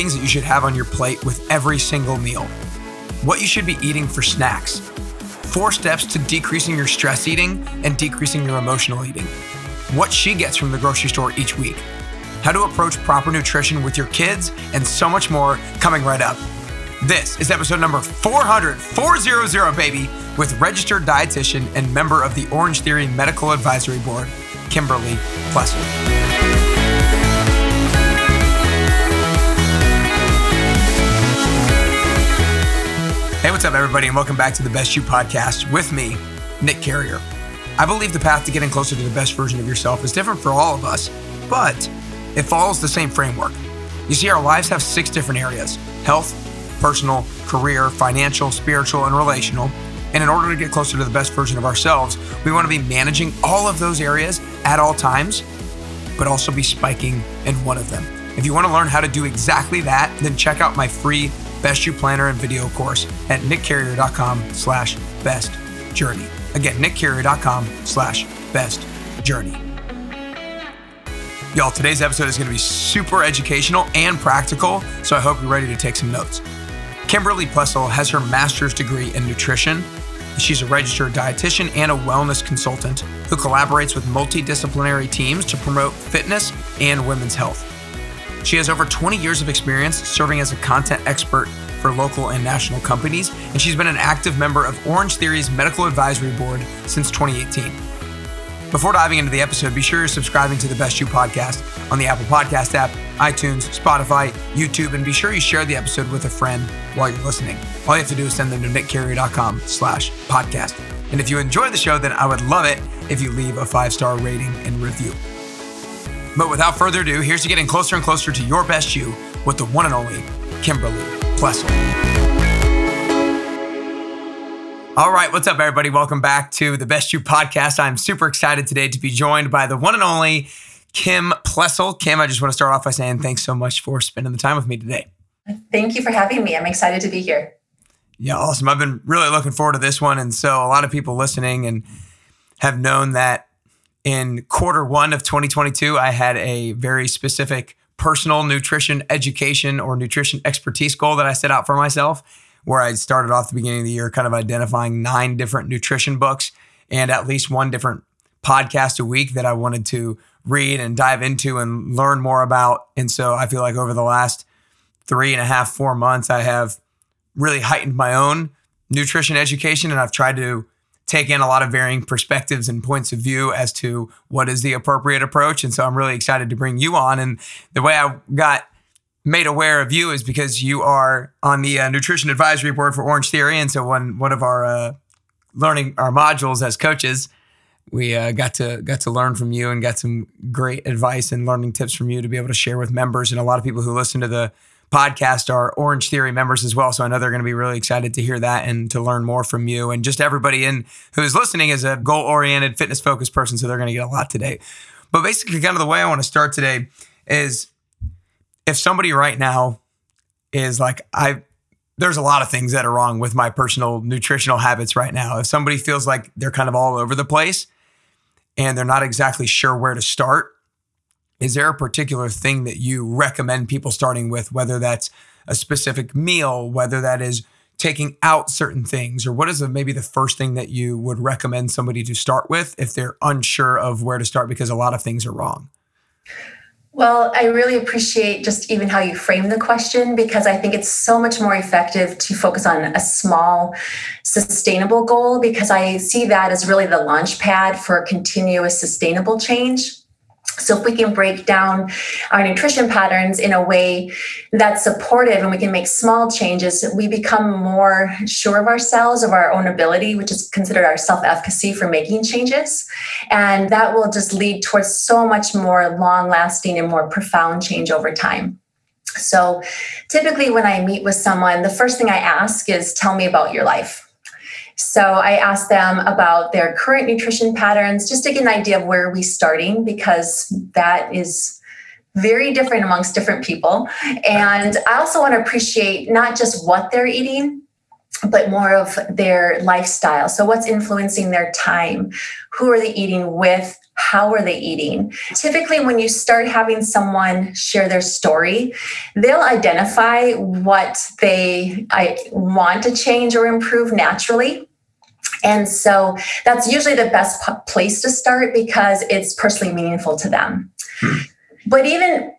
things that you should have on your plate with every single meal, what you should be eating for snacks, four steps to decreasing your stress eating and decreasing your emotional eating, what she gets from the grocery store each week, how to approach proper nutrition with your kids, and so much more coming right up. This is episode number 400, 400, baby, with registered dietitian and member of the Orange Theory Medical Advisory Board, Kimberly Plessel. Hey, what's up, everybody, and welcome back to the Best You podcast with me, Nick Carrier. I believe the path to getting closer to the best version of yourself is different for all of us, but it follows the same framework. You see, our lives have six different areas health, personal, career, financial, spiritual, and relational. And in order to get closer to the best version of ourselves, we want to be managing all of those areas at all times, but also be spiking in one of them. If you want to learn how to do exactly that, then check out my free Best You Planner and video course at nickcarrier.com slash best journey. Again, nickcarrier.com slash best journey. Y'all, today's episode is going to be super educational and practical, so I hope you're ready to take some notes. Kimberly Plessel has her master's degree in nutrition. She's a registered dietitian and a wellness consultant who collaborates with multidisciplinary teams to promote fitness and women's health. She has over 20 years of experience serving as a content expert for local and national companies, and she's been an active member of Orange Theory's Medical Advisory Board since 2018. Before diving into the episode, be sure you're subscribing to the Best You podcast on the Apple Podcast app, iTunes, Spotify, YouTube, and be sure you share the episode with a friend while you're listening. All you have to do is send them to nickcarrier.com slash podcast. And if you enjoy the show, then I would love it if you leave a five-star rating and review. But without further ado, here's to getting closer and closer to your best you with the one and only Kimberly Plessel. All right, what's up, everybody? Welcome back to the Best You podcast. I'm super excited today to be joined by the one and only Kim Plessel. Kim, I just want to start off by saying thanks so much for spending the time with me today. Thank you for having me. I'm excited to be here. Yeah, awesome. I've been really looking forward to this one. And so, a lot of people listening and have known that in quarter one of 2022, I had a very specific personal nutrition education or nutrition expertise goal that I set out for myself where I started off the beginning of the year kind of identifying nine different nutrition books and at least one different podcast a week that I wanted to read and dive into and learn more about. And so I feel like over the last three and a half, four months, I have really heightened my own nutrition education and I've tried to take in a lot of varying perspectives and points of view as to what is the appropriate approach. And so I'm really excited to bring you on. And the way I got made aware of you is because you are on the uh, nutrition advisory board for Orange Theory, and so one one of our uh, learning our modules as coaches, we uh, got to got to learn from you and got some great advice and learning tips from you to be able to share with members. And a lot of people who listen to the podcast are Orange Theory members as well, so I know they're going to be really excited to hear that and to learn more from you. And just everybody in who's listening is a goal oriented, fitness focused person, so they're going to get a lot today. But basically, kind of the way I want to start today is if somebody right now is like, I, there's a lot of things that are wrong with my personal nutritional habits right now. If somebody feels like they're kind of all over the place and they're not exactly sure where to start, is there a particular thing that you recommend people starting with, whether that's a specific meal, whether that is taking out certain things, or what is the, maybe the first thing that you would recommend somebody to start with if they're unsure of where to start because a lot of things are wrong? Well, I really appreciate just even how you frame the question because I think it's so much more effective to focus on a small, sustainable goal because I see that as really the launch pad for continuous sustainable change. So, if we can break down our nutrition patterns in a way that's supportive and we can make small changes, we become more sure of ourselves, of our own ability, which is considered our self efficacy for making changes. And that will just lead towards so much more long lasting and more profound change over time. So, typically, when I meet with someone, the first thing I ask is, Tell me about your life so I asked them about their current nutrition patterns, just to get an idea of where we are we starting, because that is very different amongst different people. And I also want to appreciate not just what they're eating, but more of their lifestyle. So, what's influencing their time? Who are they eating with? How are they eating? Typically, when you start having someone share their story, they'll identify what they I want to change or improve naturally. And so that's usually the best place to start because it's personally meaningful to them. Hmm. But even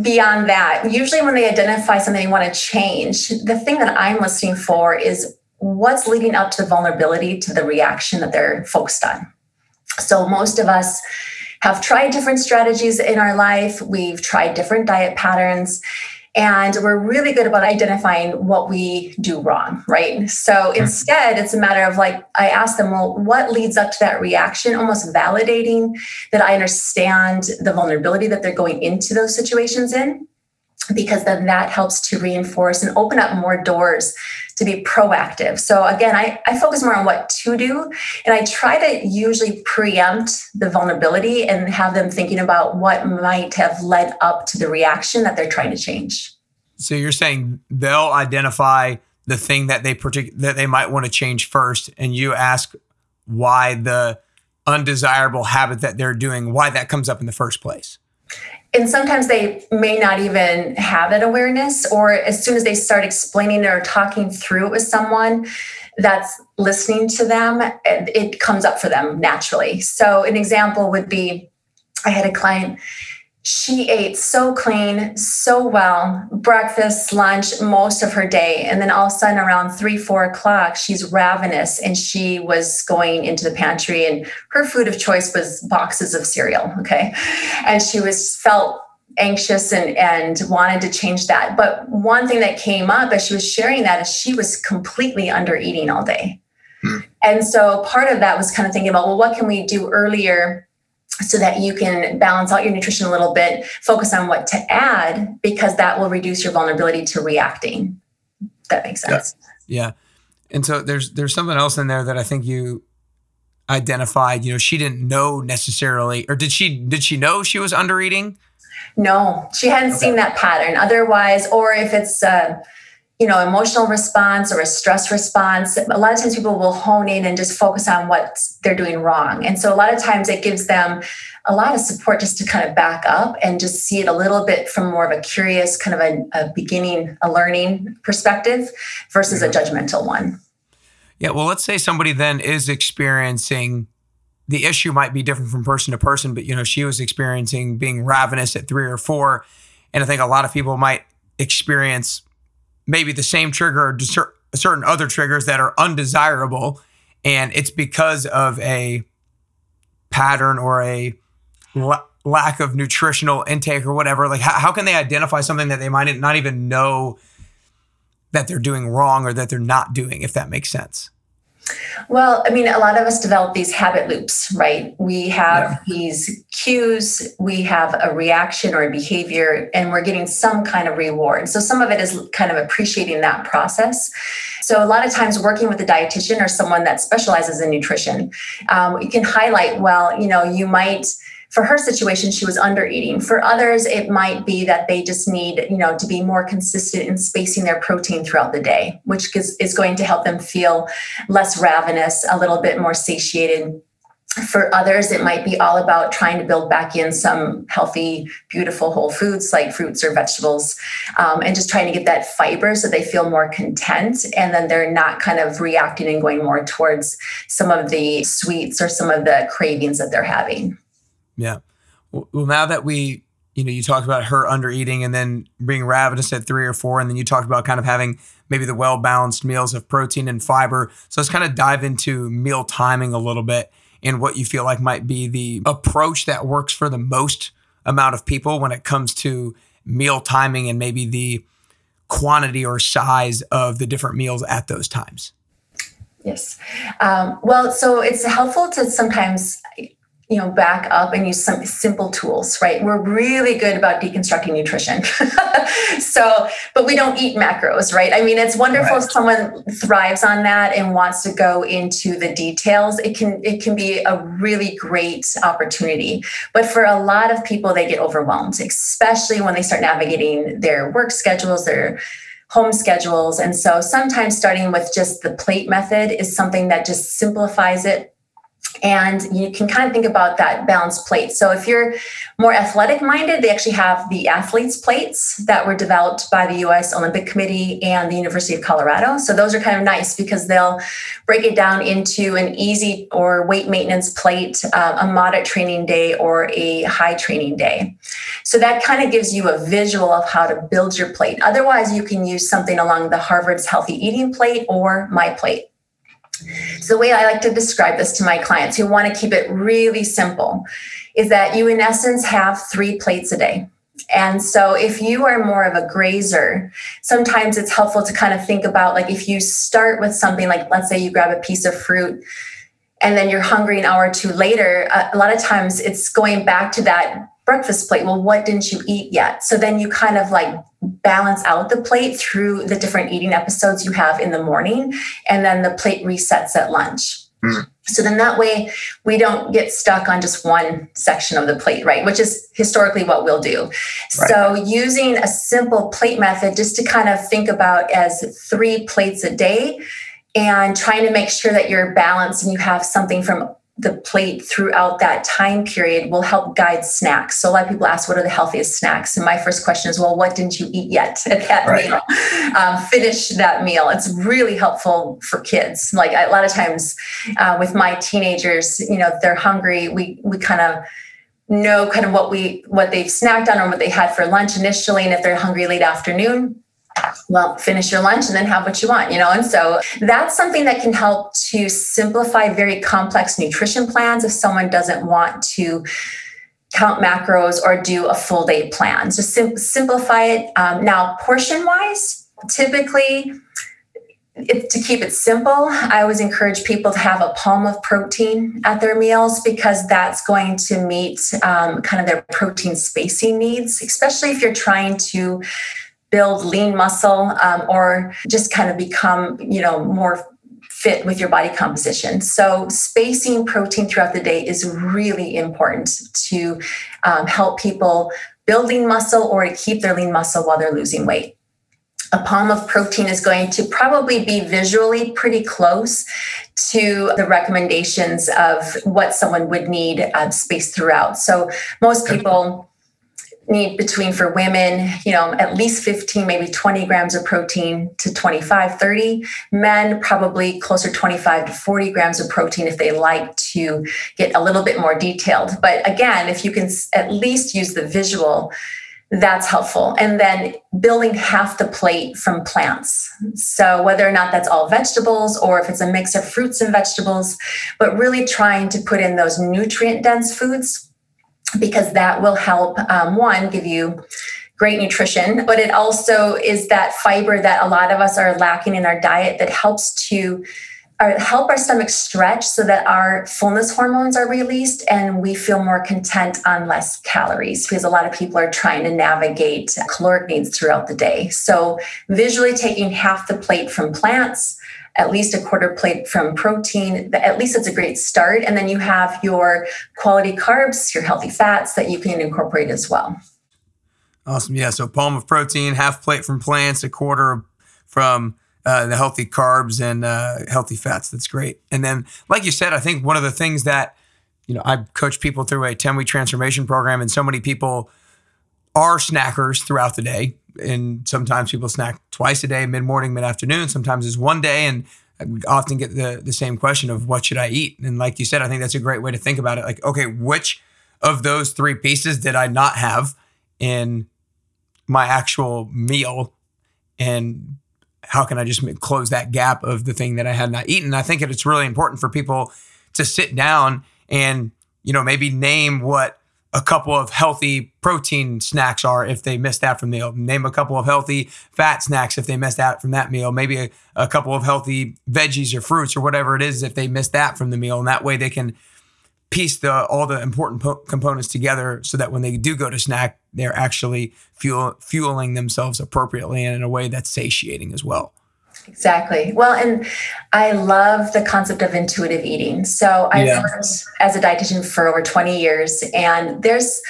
beyond that, usually when they identify something they want to change, the thing that I'm listening for is what's leading up to the vulnerability to the reaction that they're focused on. So most of us have tried different strategies in our life, we've tried different diet patterns. And we're really good about identifying what we do wrong, right? So mm-hmm. instead, it's a matter of like, I ask them, well, what leads up to that reaction? Almost validating that I understand the vulnerability that they're going into those situations in because then that helps to reinforce and open up more doors to be proactive. So again, I, I focus more on what to do and I try to usually preempt the vulnerability and have them thinking about what might have led up to the reaction that they're trying to change. So you're saying they'll identify the thing that they partic- that they might want to change first and you ask why the undesirable habit that they're doing why that comes up in the first place and sometimes they may not even have that awareness or as soon as they start explaining or talking through it with someone that's listening to them it comes up for them naturally. So an example would be i had a client she ate so clean, so well, breakfast, lunch, most of her day. And then all of a sudden, around three, four o'clock, she's ravenous and she was going into the pantry, and her food of choice was boxes of cereal. Okay. And she was felt anxious and, and wanted to change that. But one thing that came up as she was sharing that is she was completely under eating all day. Hmm. And so part of that was kind of thinking about, well, what can we do earlier? So that you can balance out your nutrition a little bit, focus on what to add, because that will reduce your vulnerability to reacting. That makes sense. Yeah. yeah. And so there's there's something else in there that I think you identified. You know, she didn't know necessarily, or did she did she know she was under eating? No, she hadn't okay. seen that pattern. Otherwise, or if it's uh you know emotional response or a stress response a lot of times people will hone in and just focus on what they're doing wrong. And so a lot of times it gives them a lot of support just to kind of back up and just see it a little bit from more of a curious kind of a, a beginning a learning perspective versus a judgmental one. Yeah well let's say somebody then is experiencing the issue might be different from person to person but you know she was experiencing being ravenous at three or four. And i think a lot of people might experience maybe the same trigger or certain other triggers that are undesirable. And it's because of a pattern or a la- lack of nutritional intake or whatever. Like, how, how can they identify something that they might not even know that they're doing wrong or that they're not doing, if that makes sense? Well, I mean, a lot of us develop these habit loops, right? We have yeah. these cues, we have a reaction or a behavior, and we're getting some kind of reward. So, some of it is kind of appreciating that process. So, a lot of times, working with a dietitian or someone that specializes in nutrition, um, you can highlight, well, you know, you might for her situation she was under eating. For others it might be that they just need you know to be more consistent in spacing their protein throughout the day which is, is going to help them feel less ravenous a little bit more satiated. For others it might be all about trying to build back in some healthy beautiful whole foods like fruits or vegetables um, and just trying to get that fiber so they feel more content and then they're not kind of reacting and going more towards some of the sweets or some of the cravings that they're having yeah. Well, now that we, you know, you talked about her under eating and then being ravenous at three or four, and then you talked about kind of having maybe the well balanced meals of protein and fiber. So let's kind of dive into meal timing a little bit and what you feel like might be the approach that works for the most amount of people when it comes to meal timing and maybe the quantity or size of the different meals at those times. Yes. Um, well, so it's helpful to sometimes you know back up and use some simple tools right we're really good about deconstructing nutrition so but we don't eat macros right i mean it's wonderful right. if someone thrives on that and wants to go into the details it can it can be a really great opportunity but for a lot of people they get overwhelmed especially when they start navigating their work schedules their home schedules. And so sometimes starting with just the plate method is something that just simplifies it and you can kind of think about that balanced plate. So if you're more athletic minded, they actually have the athletes plates that were developed by the US Olympic Committee and the University of Colorado. So those are kind of nice because they'll break it down into an easy or weight maintenance plate, uh, a moderate training day, or a high training day. So that kind of gives you a visual of how to build your plate. Otherwise, you can use something along the Harvard's healthy eating plate or my plate. So, the way I like to describe this to my clients who want to keep it really simple is that you, in essence, have three plates a day. And so, if you are more of a grazer, sometimes it's helpful to kind of think about like if you start with something like, let's say you grab a piece of fruit and then you're hungry an hour or two later, uh, a lot of times it's going back to that breakfast plate. Well, what didn't you eat yet? So then you kind of like balance out the plate through the different eating episodes you have in the morning, and then the plate resets at lunch. Mm. So then that way we don't get stuck on just one section of the plate, right? Which is historically what we'll do. Right. So using a simple plate method just to kind of think about as three plates a day and trying to make sure that you're balanced and you have something from the plate throughout that time period will help guide snacks. So a lot of people ask, what are the healthiest snacks? And my first question is, well, what didn't you eat yet at that right. meal? Um, finish that meal. It's really helpful for kids. Like a lot of times uh, with my teenagers, you know, they're hungry, we we kind of know kind of what we what they've snacked on or what they had for lunch initially, and if they're hungry late afternoon, well, finish your lunch and then have what you want, you know? And so that's something that can help to simplify very complex nutrition plans if someone doesn't want to count macros or do a full day plan. So sim- simplify it. Um, now, portion wise, typically, to keep it simple, I always encourage people to have a palm of protein at their meals because that's going to meet um, kind of their protein spacing needs, especially if you're trying to build lean muscle um, or just kind of become you know more fit with your body composition so spacing protein throughout the day is really important to um, help people build lean muscle or to keep their lean muscle while they're losing weight a palm of protein is going to probably be visually pretty close to the recommendations of what someone would need uh, space throughout. So most people need between for women you know at least 15 maybe 20 grams of protein to 25 30 men probably closer 25 to 40 grams of protein if they like to get a little bit more detailed. But again if you can at least use the visual that's helpful. And then building half the plate from plants. So whether or not that's all vegetables or if it's a mix of fruits and vegetables but really trying to put in those nutrient dense foods because that will help um, one give you great nutrition but it also is that fiber that a lot of us are lacking in our diet that helps to uh, help our stomach stretch so that our fullness hormones are released and we feel more content on less calories because a lot of people are trying to navigate caloric needs throughout the day. So visually taking half the plate from plants at least a quarter plate from protein. At least it's a great start. And then you have your quality carbs, your healthy fats that you can incorporate as well. Awesome. Yeah. So palm of protein, half plate from plants, a quarter from uh, the healthy carbs and uh, healthy fats. That's great. And then, like you said, I think one of the things that, you know, I coach people through a 10 week transformation program, and so many people are snackers throughout the day and sometimes people snack twice a day, mid morning, mid afternoon. Sometimes it's one day, and we often get the the same question of what should I eat? And like you said, I think that's a great way to think about it. Like, okay, which of those three pieces did I not have in my actual meal, and how can I just close that gap of the thing that I had not eaten? I think it's really important for people to sit down and you know maybe name what a couple of healthy protein snacks are if they missed that from the meal. Name a couple of healthy fat snacks if they missed that from that meal. Maybe a, a couple of healthy veggies or fruits or whatever it is if they missed that from the meal. And that way they can piece the all the important po- components together so that when they do go to snack, they're actually fuel, fueling themselves appropriately and in a way that's satiating as well. Exactly. Well, and I love the concept of intuitive eating. So I yeah. worked as a dietitian for over 20 years, and there's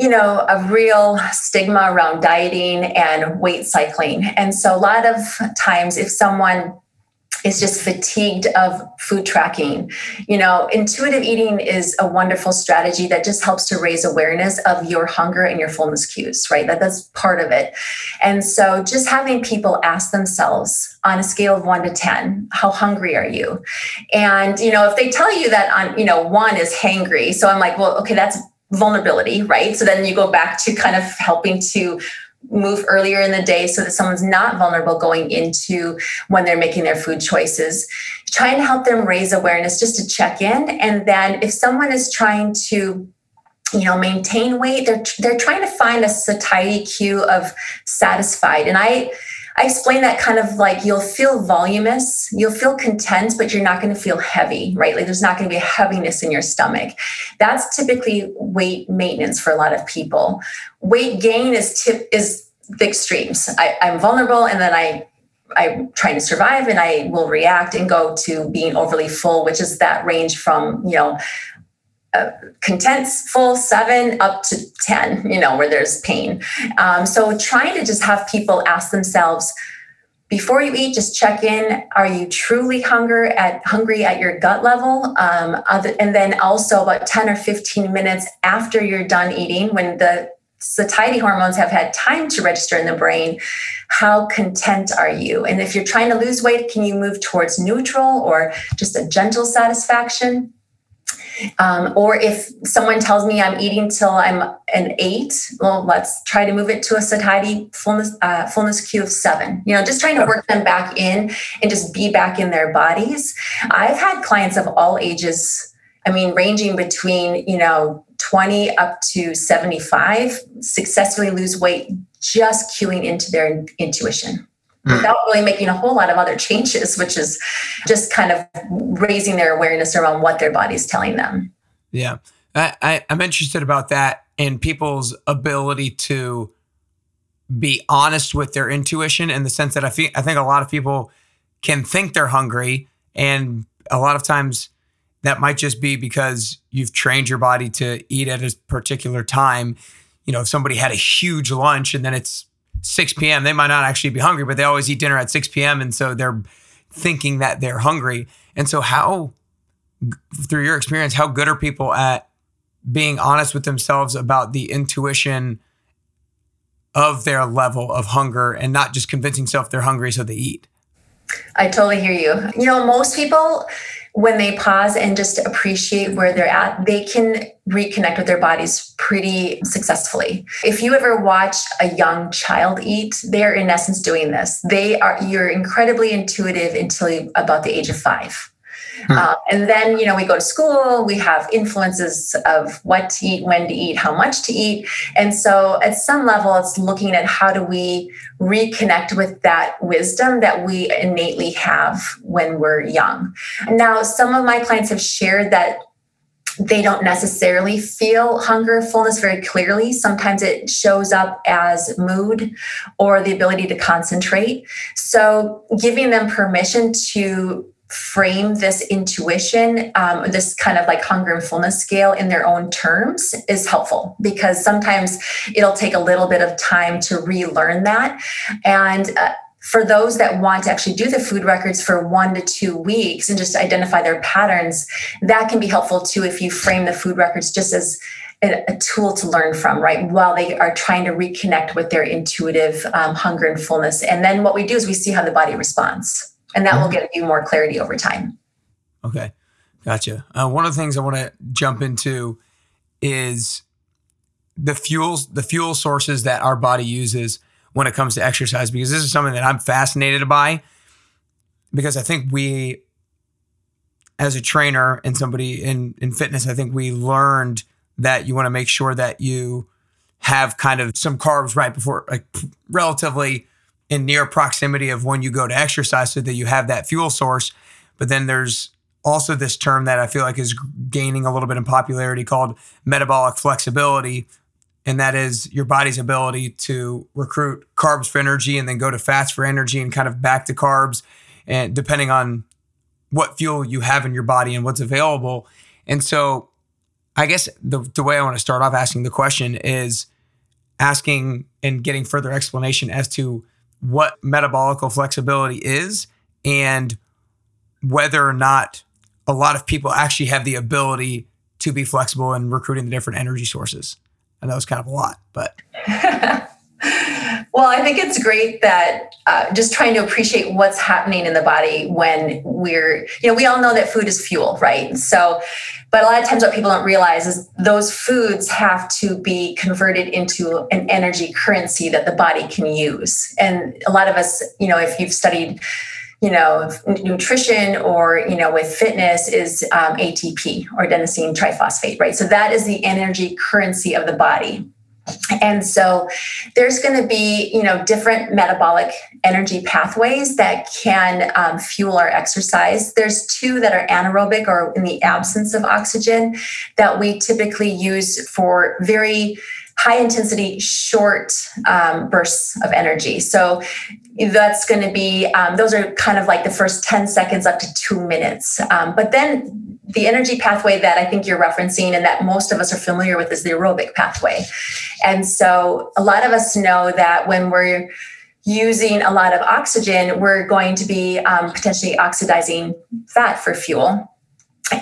you know, a real stigma around dieting and weight cycling. And so, a lot of times, if someone is just fatigued of food tracking. You know, intuitive eating is a wonderful strategy that just helps to raise awareness of your hunger and your fullness cues, right? That, that's part of it. And so just having people ask themselves on a scale of one to 10, how hungry are you? And, you know, if they tell you that on, you know, one is hangry. So I'm like, well, okay, that's vulnerability, right? So then you go back to kind of helping to move earlier in the day so that someone's not vulnerable going into when they're making their food choices. Try and help them raise awareness just to check in. And then if someone is trying to you know maintain weight they're they're trying to find a satiety cue of satisfied and i I explain that kind of like you'll feel voluminous, you'll feel content, but you're not going to feel heavy, right? Like there's not going to be a heaviness in your stomach. That's typically weight maintenance for a lot of people. Weight gain is tip is the extremes. I, I'm vulnerable and then I I'm trying to survive and I will react and go to being overly full, which is that range from, you know, uh, content full seven up to 10 you know where there's pain. Um, so trying to just have people ask themselves before you eat just check in are you truly hunger at hungry at your gut level? Um, other, and then also about 10 or 15 minutes after you're done eating when the satiety hormones have had time to register in the brain how content are you? And if you're trying to lose weight can you move towards neutral or just a gentle satisfaction um, or if someone tells me I'm eating till I'm an eight, well, let's try to move it to a satiety fullness uh, fullness cue of seven. You know, just trying to work them back in and just be back in their bodies. I've had clients of all ages. I mean, ranging between you know 20 up to 75 successfully lose weight just cueing into their intuition. Hmm. without really making a whole lot of other changes, which is just kind of raising their awareness around what their body's telling them. Yeah. I, I, I'm interested about that and people's ability to be honest with their intuition in the sense that I feel I think a lot of people can think they're hungry and a lot of times that might just be because you've trained your body to eat at a particular time. You know, if somebody had a huge lunch and then it's 6 p.m. They might not actually be hungry, but they always eat dinner at 6 p.m. And so they're thinking that they're hungry. And so, how, through your experience, how good are people at being honest with themselves about the intuition of their level of hunger and not just convincing self they're hungry so they eat? I totally hear you. You know, most people, when they pause and just appreciate where they're at, they can reconnect with their bodies pretty successfully. If you ever watch a young child eat, they're in essence doing this. They are you're incredibly intuitive until about the age of 5. Hmm. Uh, and then, you know, we go to school, we have influences of what to eat, when to eat, how much to eat. And so, at some level, it's looking at how do we reconnect with that wisdom that we innately have when we're young. Now, some of my clients have shared that they don't necessarily feel hunger fullness very clearly sometimes it shows up as mood or the ability to concentrate so giving them permission to frame this intuition, um, this kind of like hunger and fullness scale in their own terms is helpful because sometimes it'll take a little bit of time to relearn that. And uh, for those that want to actually do the food records for one to two weeks and just identify their patterns, that can be helpful too if you frame the food records just as a, tool to learn from, right? While they are trying to reconnect with their intuitive um, hunger and fullness. And then what we do is we see how the body responds and that will give you more clarity over time. Okay, gotcha. Uh, one of the things I want to jump into is the fuels, the fuel sources that our body uses when it comes to exercise, because this is something that I'm fascinated by. Because I think we, as a trainer and somebody in in fitness, I think we learned that you want to make sure that you have kind of some carbs right before, like relatively in near proximity of when you go to exercise so that you have that fuel source. But then there's also this term that I feel like is gaining a little bit in popularity called metabolic flexibility. And that is your body's ability to recruit carbs for energy and then go to fats for energy and kind of back to carbs. And depending on what fuel you have in your body and what's available. And so I guess the, the way I want to start off asking the question is asking and getting further explanation as to what metabolical flexibility is and whether or not a lot of people actually have the ability to be flexible in recruiting the different energy sources. I know it's kind of a lot, but. well, I think it's great that uh, just trying to appreciate what's happening in the body when we're, you know, we all know that food is fuel, right? So, but a lot of times what people don't realize is those foods have to be converted into an energy currency that the body can use. And a lot of us, you know, if you've studied, you know, nutrition or, you know, with fitness is um, ATP or adenosine triphosphate, right? So that is the energy currency of the body. And so there's going to be, you know, different metabolic energy pathways that can um, fuel our exercise. There's two that are anaerobic or in the absence of oxygen that we typically use for very high intensity, short um, bursts of energy. So that's going to be, um, those are kind of like the first 10 seconds up to two minutes. Um, but then the energy pathway that I think you're referencing and that most of us are familiar with is the aerobic pathway. And so a lot of us know that when we're using a lot of oxygen, we're going to be um, potentially oxidizing fat for fuel.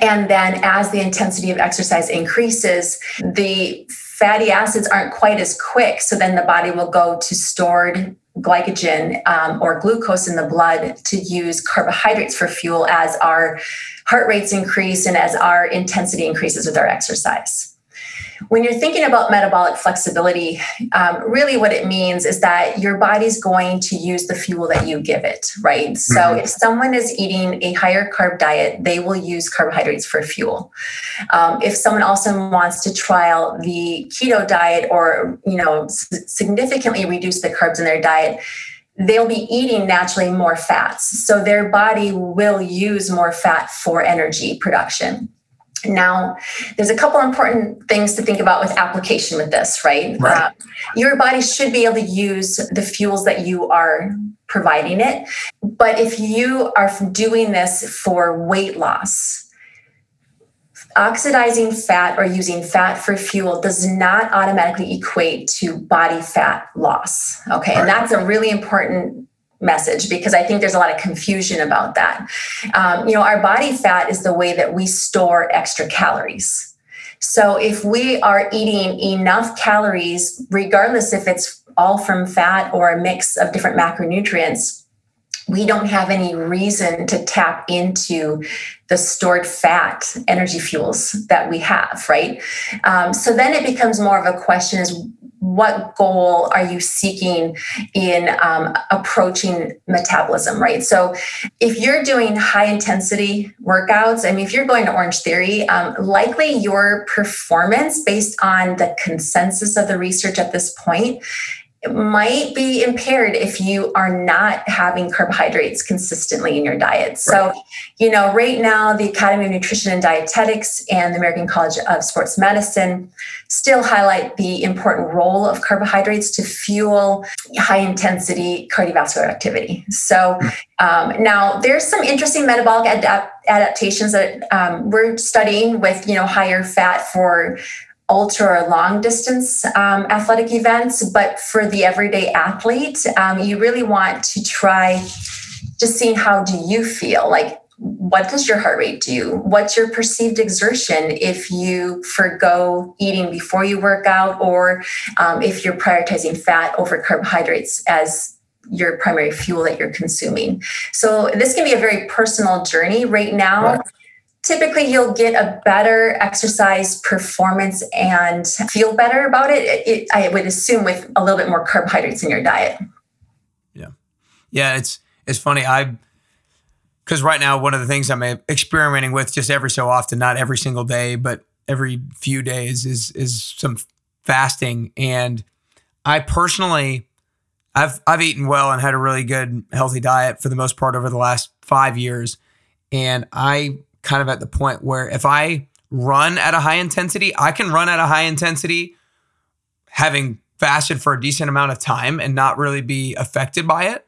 And then as the intensity of exercise increases, the fatty acids aren't quite as quick. So then the body will go to stored glycogen um, or glucose in the blood to use carbohydrates for fuel as our heart rates increase and as our intensity increases with our exercise. When you're thinking about metabolic flexibility, um, really what it means is that your body's going to use the fuel that you give it, right? Mm-hmm. So if someone is eating a higher carb diet, they will use carbohydrates for fuel. Um, if someone also wants to trial the keto diet or, you know, significantly reduce the carbs in their diet, they'll be eating naturally more fats. So their body will use more fat for energy production. Now, there's a couple important things to think about with application with this, right? right. Uh, your body should be able to use the fuels that you are providing it. But if you are doing this for weight loss, oxidizing fat or using fat for fuel does not automatically equate to body fat loss. Okay. Right. And that's a really important message because I think there's a lot of confusion about that. Um, you know, our body fat is the way that we store extra calories. So if we are eating enough calories, regardless if it's all from fat or a mix of different macronutrients, we don't have any reason to tap into the stored fat energy fuels that we have, right? Um, so then it becomes more of a question is what goal are you seeking in um, approaching metabolism, right? So, if you're doing high intensity workouts, I mean, if you're going to Orange Theory, um, likely your performance based on the consensus of the research at this point might be impaired if you are not having carbohydrates consistently in your diet. So, right. you know, right now, the Academy of Nutrition and Dietetics and the American College of Sports Medicine still highlight the important role of carbohydrates to fuel high intensity cardiovascular activity. So, um, now there's some interesting metabolic adapt- adaptations that um, we're studying with, you know, higher fat for ultra or long distance um, athletic events, but for the everyday athlete, um, you really want to try just seeing how do you feel? Like what does your heart rate do? What's your perceived exertion if you forego eating before you work out or um, if you're prioritizing fat over carbohydrates as your primary fuel that you're consuming? So this can be a very personal journey right now. Right typically you'll get a better exercise performance and feel better about it, it, i would assume with a little bit more carbohydrates in your diet. Yeah. Yeah it's it's funny i because right now one of the things i'm experimenting with just every so often not every single day but every few days is is some fasting. And i personally i've i've eaten well and had a really good healthy diet for the most part over the last five years. And i kind of at the point where if I run at a high intensity, I can run at a high intensity having fasted for a decent amount of time and not really be affected by it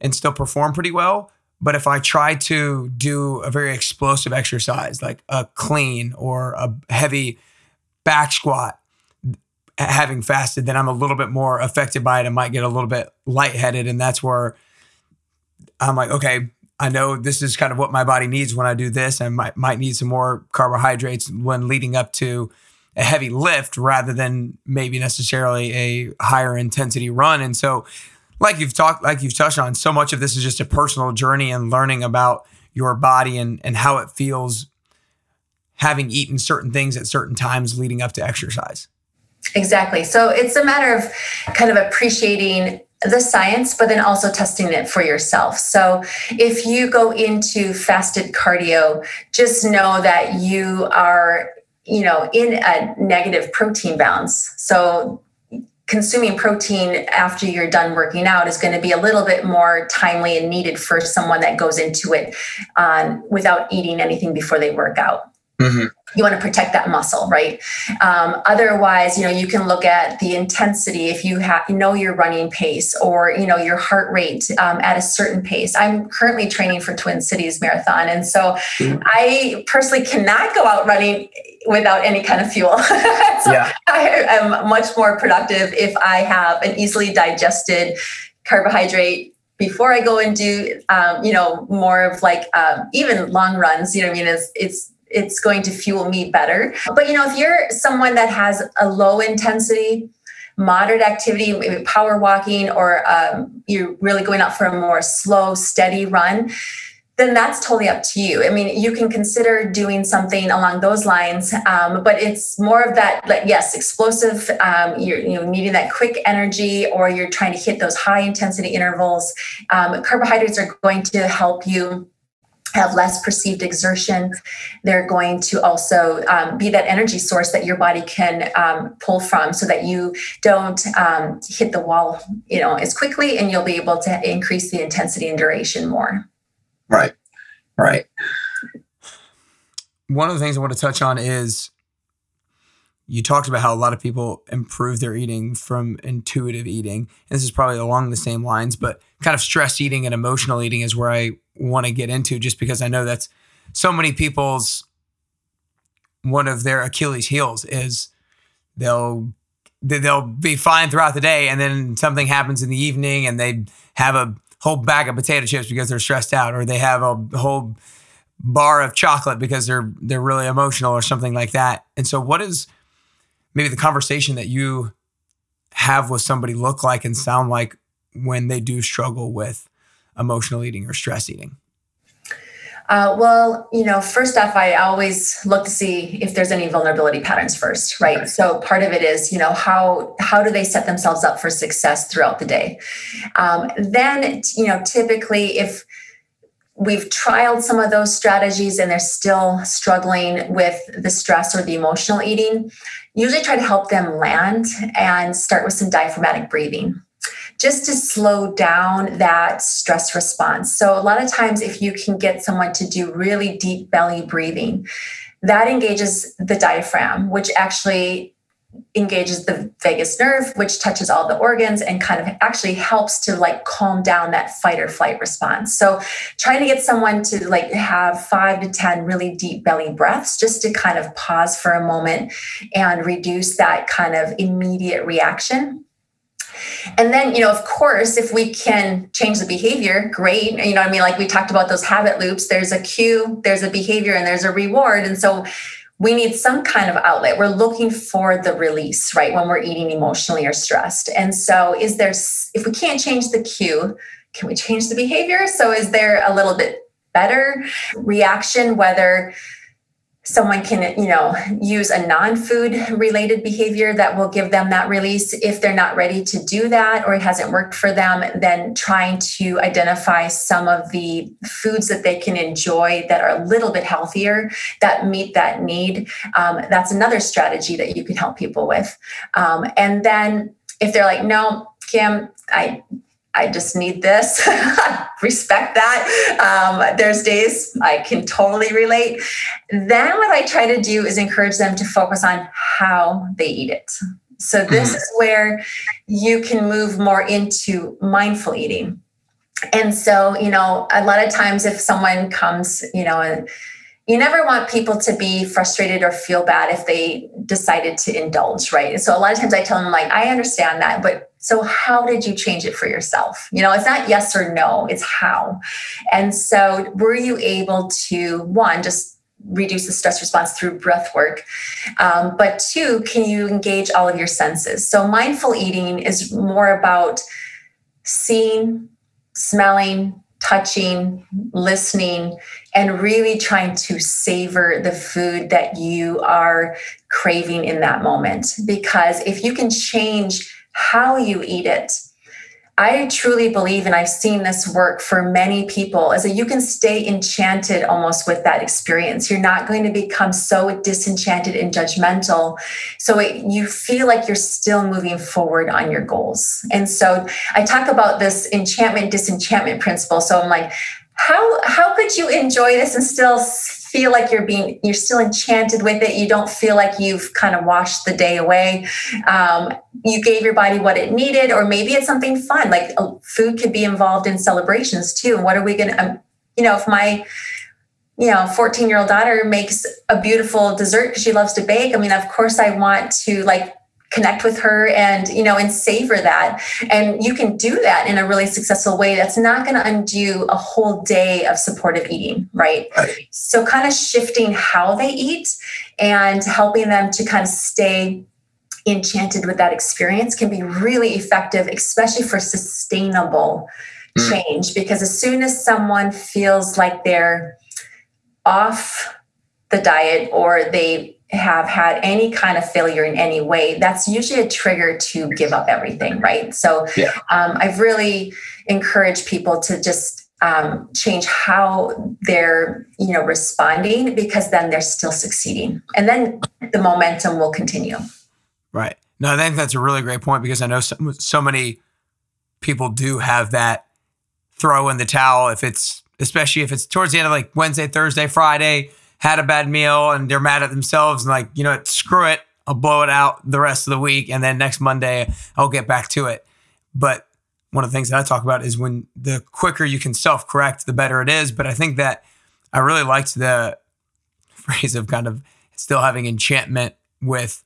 and still perform pretty well. But if I try to do a very explosive exercise, like a clean or a heavy back squat, having fasted, then I'm a little bit more affected by it and might get a little bit lightheaded. And that's where I'm like, okay, I know this is kind of what my body needs when I do this. I might, might need some more carbohydrates when leading up to a heavy lift rather than maybe necessarily a higher intensity run. And so, like you've talked, like you've touched on, so much of this is just a personal journey and learning about your body and, and how it feels having eaten certain things at certain times leading up to exercise. Exactly. So it's a matter of kind of appreciating the science, but then also testing it for yourself. So if you go into fasted cardio, just know that you are, you know, in a negative protein balance. So consuming protein after you're done working out is going to be a little bit more timely and needed for someone that goes into it um, without eating anything before they work out. Mm-hmm. You want to protect that muscle, right? Um, otherwise, you know, you can look at the intensity if you have you know your running pace or you know your heart rate um, at a certain pace. I'm currently training for Twin Cities Marathon, and so mm-hmm. I personally cannot go out running without any kind of fuel. so yeah. I am much more productive if I have an easily digested carbohydrate before I go and do, um, you know, more of like um, even long runs. You know, I mean, it's it's it's going to fuel me better. But you know, if you're someone that has a low intensity, moderate activity, maybe power walking, or um, you're really going out for a more slow, steady run, then that's totally up to you. I mean, you can consider doing something along those lines, um, but it's more of that, like, yes, explosive, um, you're you know, needing that quick energy, or you're trying to hit those high intensity intervals. Um, carbohydrates are going to help you have less perceived exertion. They're going to also um, be that energy source that your body can um, pull from, so that you don't um, hit the wall, you know, as quickly, and you'll be able to increase the intensity and duration more. Right, right. One of the things I want to touch on is you talked about how a lot of people improve their eating from intuitive eating. And this is probably along the same lines, but kind of stress eating and emotional eating is where I want to get into just because I know that's so many people's one of their Achilles heels is they'll they'll be fine throughout the day and then something happens in the evening and they have a whole bag of potato chips because they're stressed out or they have a whole bar of chocolate because they're they're really emotional or something like that. And so what is maybe the conversation that you have with somebody look like and sound like when they do struggle with emotional eating or stress eating? Uh, well, you know, first off, I always look to see if there's any vulnerability patterns first, right? right? So part of it is, you know, how how do they set themselves up for success throughout the day? Um, then, you know, typically if we've trialed some of those strategies and they're still struggling with the stress or the emotional eating, usually try to help them land and start with some diaphragmatic breathing just to slow down that stress response. So, a lot of times, if you can get someone to do really deep belly breathing, that engages the diaphragm, which actually engages the vagus nerve which touches all the organs and kind of actually helps to like calm down that fight or flight response so trying to get someone to like have 5 to 10 really deep belly breaths just to kind of pause for a moment and reduce that kind of immediate reaction and then, you know, of course, if we can change the behavior, great. You know, I mean, like we talked about those habit loops, there's a cue, there's a behavior, and there's a reward. And so we need some kind of outlet. We're looking for the release, right? When we're eating emotionally or stressed. And so, is there, if we can't change the cue, can we change the behavior? So, is there a little bit better reaction, whether someone can you know use a non-food related behavior that will give them that release if they're not ready to do that or it hasn't worked for them then trying to identify some of the foods that they can enjoy that are a little bit healthier that meet that need um, that's another strategy that you can help people with um, and then if they're like no kim i I just need this. Respect that. Um, there's days I can totally relate. Then what I try to do is encourage them to focus on how they eat it. So this mm-hmm. is where you can move more into mindful eating. and so you know a lot of times if someone comes you know and you never want people to be frustrated or feel bad if they decided to indulge right And so a lot of times i tell them like i understand that but so how did you change it for yourself you know it's not yes or no it's how and so were you able to one just reduce the stress response through breath work. Um, but two, can you engage all of your senses? So mindful eating is more about seeing, smelling, touching, listening, and really trying to savor the food that you are craving in that moment. Because if you can change how you eat it, I truly believe, and I've seen this work for many people, is that you can stay enchanted almost with that experience. You're not going to become so disenchanted and judgmental. So it, you feel like you're still moving forward on your goals. And so I talk about this enchantment disenchantment principle. So I'm like, how how could you enjoy this and still feel like you're being you're still enchanted with it. You don't feel like you've kind of washed the day away. Um, you gave your body what it needed or maybe it's something fun like uh, food could be involved in celebrations too. And what are we to um, you know if my you know 14 year old daughter makes a beautiful dessert because she loves to bake i mean of course i want to like connect with her and you know and savor that and you can do that in a really successful way that's not going to undo a whole day of supportive eating right? right so kind of shifting how they eat and helping them to kind of stay enchanted with that experience can be really effective especially for sustainable mm. change because as soon as someone feels like they're off the diet or they have had any kind of failure in any way, that's usually a trigger to give up everything, right? So yeah. um, I've really encouraged people to just um, change how they're you know responding because then they're still succeeding and then the momentum will continue right no i think that's a really great point because i know so, so many people do have that throw in the towel if it's especially if it's towards the end of like wednesday thursday friday had a bad meal and they're mad at themselves and like, you know, screw it. I'll blow it out the rest of the week. And then next Monday, I'll get back to it. But one of the things that I talk about is when the quicker you can self correct, the better it is. But I think that I really liked the phrase of kind of still having enchantment with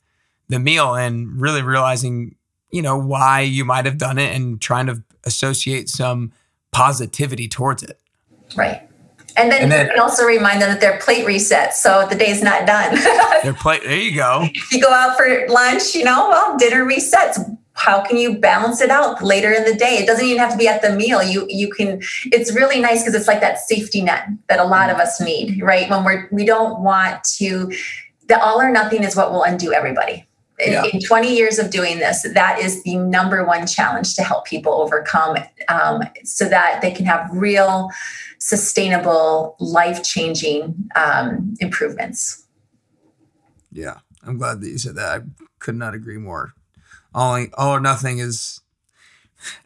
the meal and really realizing, you know, why you might have done it and trying to associate some positivity towards it. Right. And then, and then you can also remind them that their plate resets, so the day's not done. their plate. There you go. If you go out for lunch, you know, well, dinner resets. How can you balance it out later in the day? It doesn't even have to be at the meal. You you can. It's really nice because it's like that safety net that a lot of us need, right? When we're we don't want to. The all or nothing is what will undo everybody. In, yeah. in, 20 years of doing this, that is the number one challenge to help people overcome um, so that they can have real sustainable, life changing um, improvements. Yeah, I'm glad that you said that. I could not agree more. All, all or nothing is.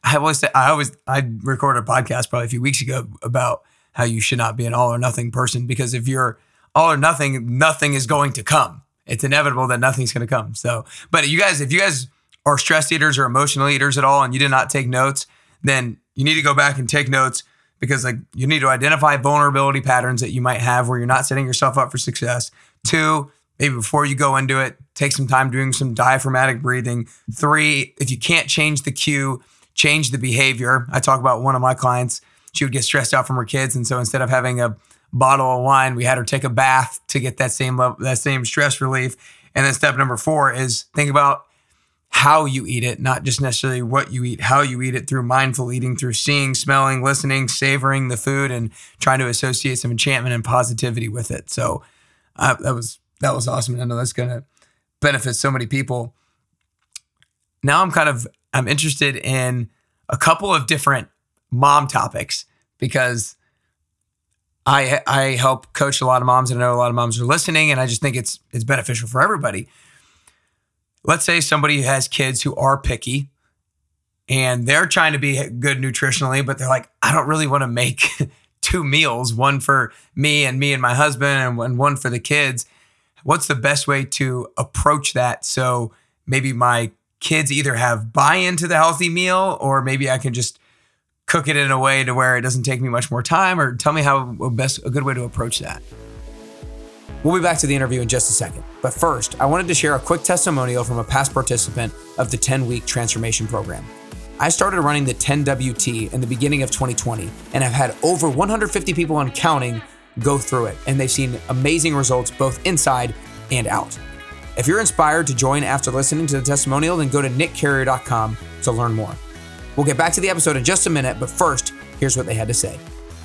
I always say, I always I recorded a podcast probably a few weeks ago about how you should not be an all or nothing person because if you're all or nothing, nothing is going to come. It's inevitable that nothing's going to come. So, but you guys, if you guys are stress eaters or emotional eaters at all, and you did not take notes, then you need to go back and take notes because like you need to identify vulnerability patterns that you might have where you're not setting yourself up for success. Two, maybe before you go into it, take some time doing some diaphragmatic breathing. Three, if you can't change the cue, change the behavior. I talk about one of my clients, she would get stressed out from her kids. And so instead of having a bottle of wine, we had her take a bath to get that same level, that same stress relief. And then step number four is think about how you eat it, not just necessarily what you eat, how you eat it through mindful eating, through seeing, smelling, listening, savoring the food, and trying to associate some enchantment and positivity with it. So uh, that was that was awesome. And I know that's to benefit so many people. Now I'm kind of I'm interested in a couple of different mom topics because I I help coach a lot of moms and I know a lot of moms are listening and I just think it's it's beneficial for everybody let's say somebody has kids who are picky and they're trying to be good nutritionally, but they're like, I don't really want to make two meals, one for me and me and my husband, and one for the kids. What's the best way to approach that? So maybe my kids either have buy into the healthy meal, or maybe I can just cook it in a way to where it doesn't take me much more time or tell me how a best a good way to approach that We'll be back to the interview in just a second. But first, I wanted to share a quick testimonial from a past participant of the 10 week transformation program. I started running the 10WT in the beginning of 2020 and I've had over 150 people on counting go through it, and they've seen amazing results both inside and out. If you're inspired to join after listening to the testimonial, then go to nickcarrier.com to learn more. We'll get back to the episode in just a minute, but first, here's what they had to say.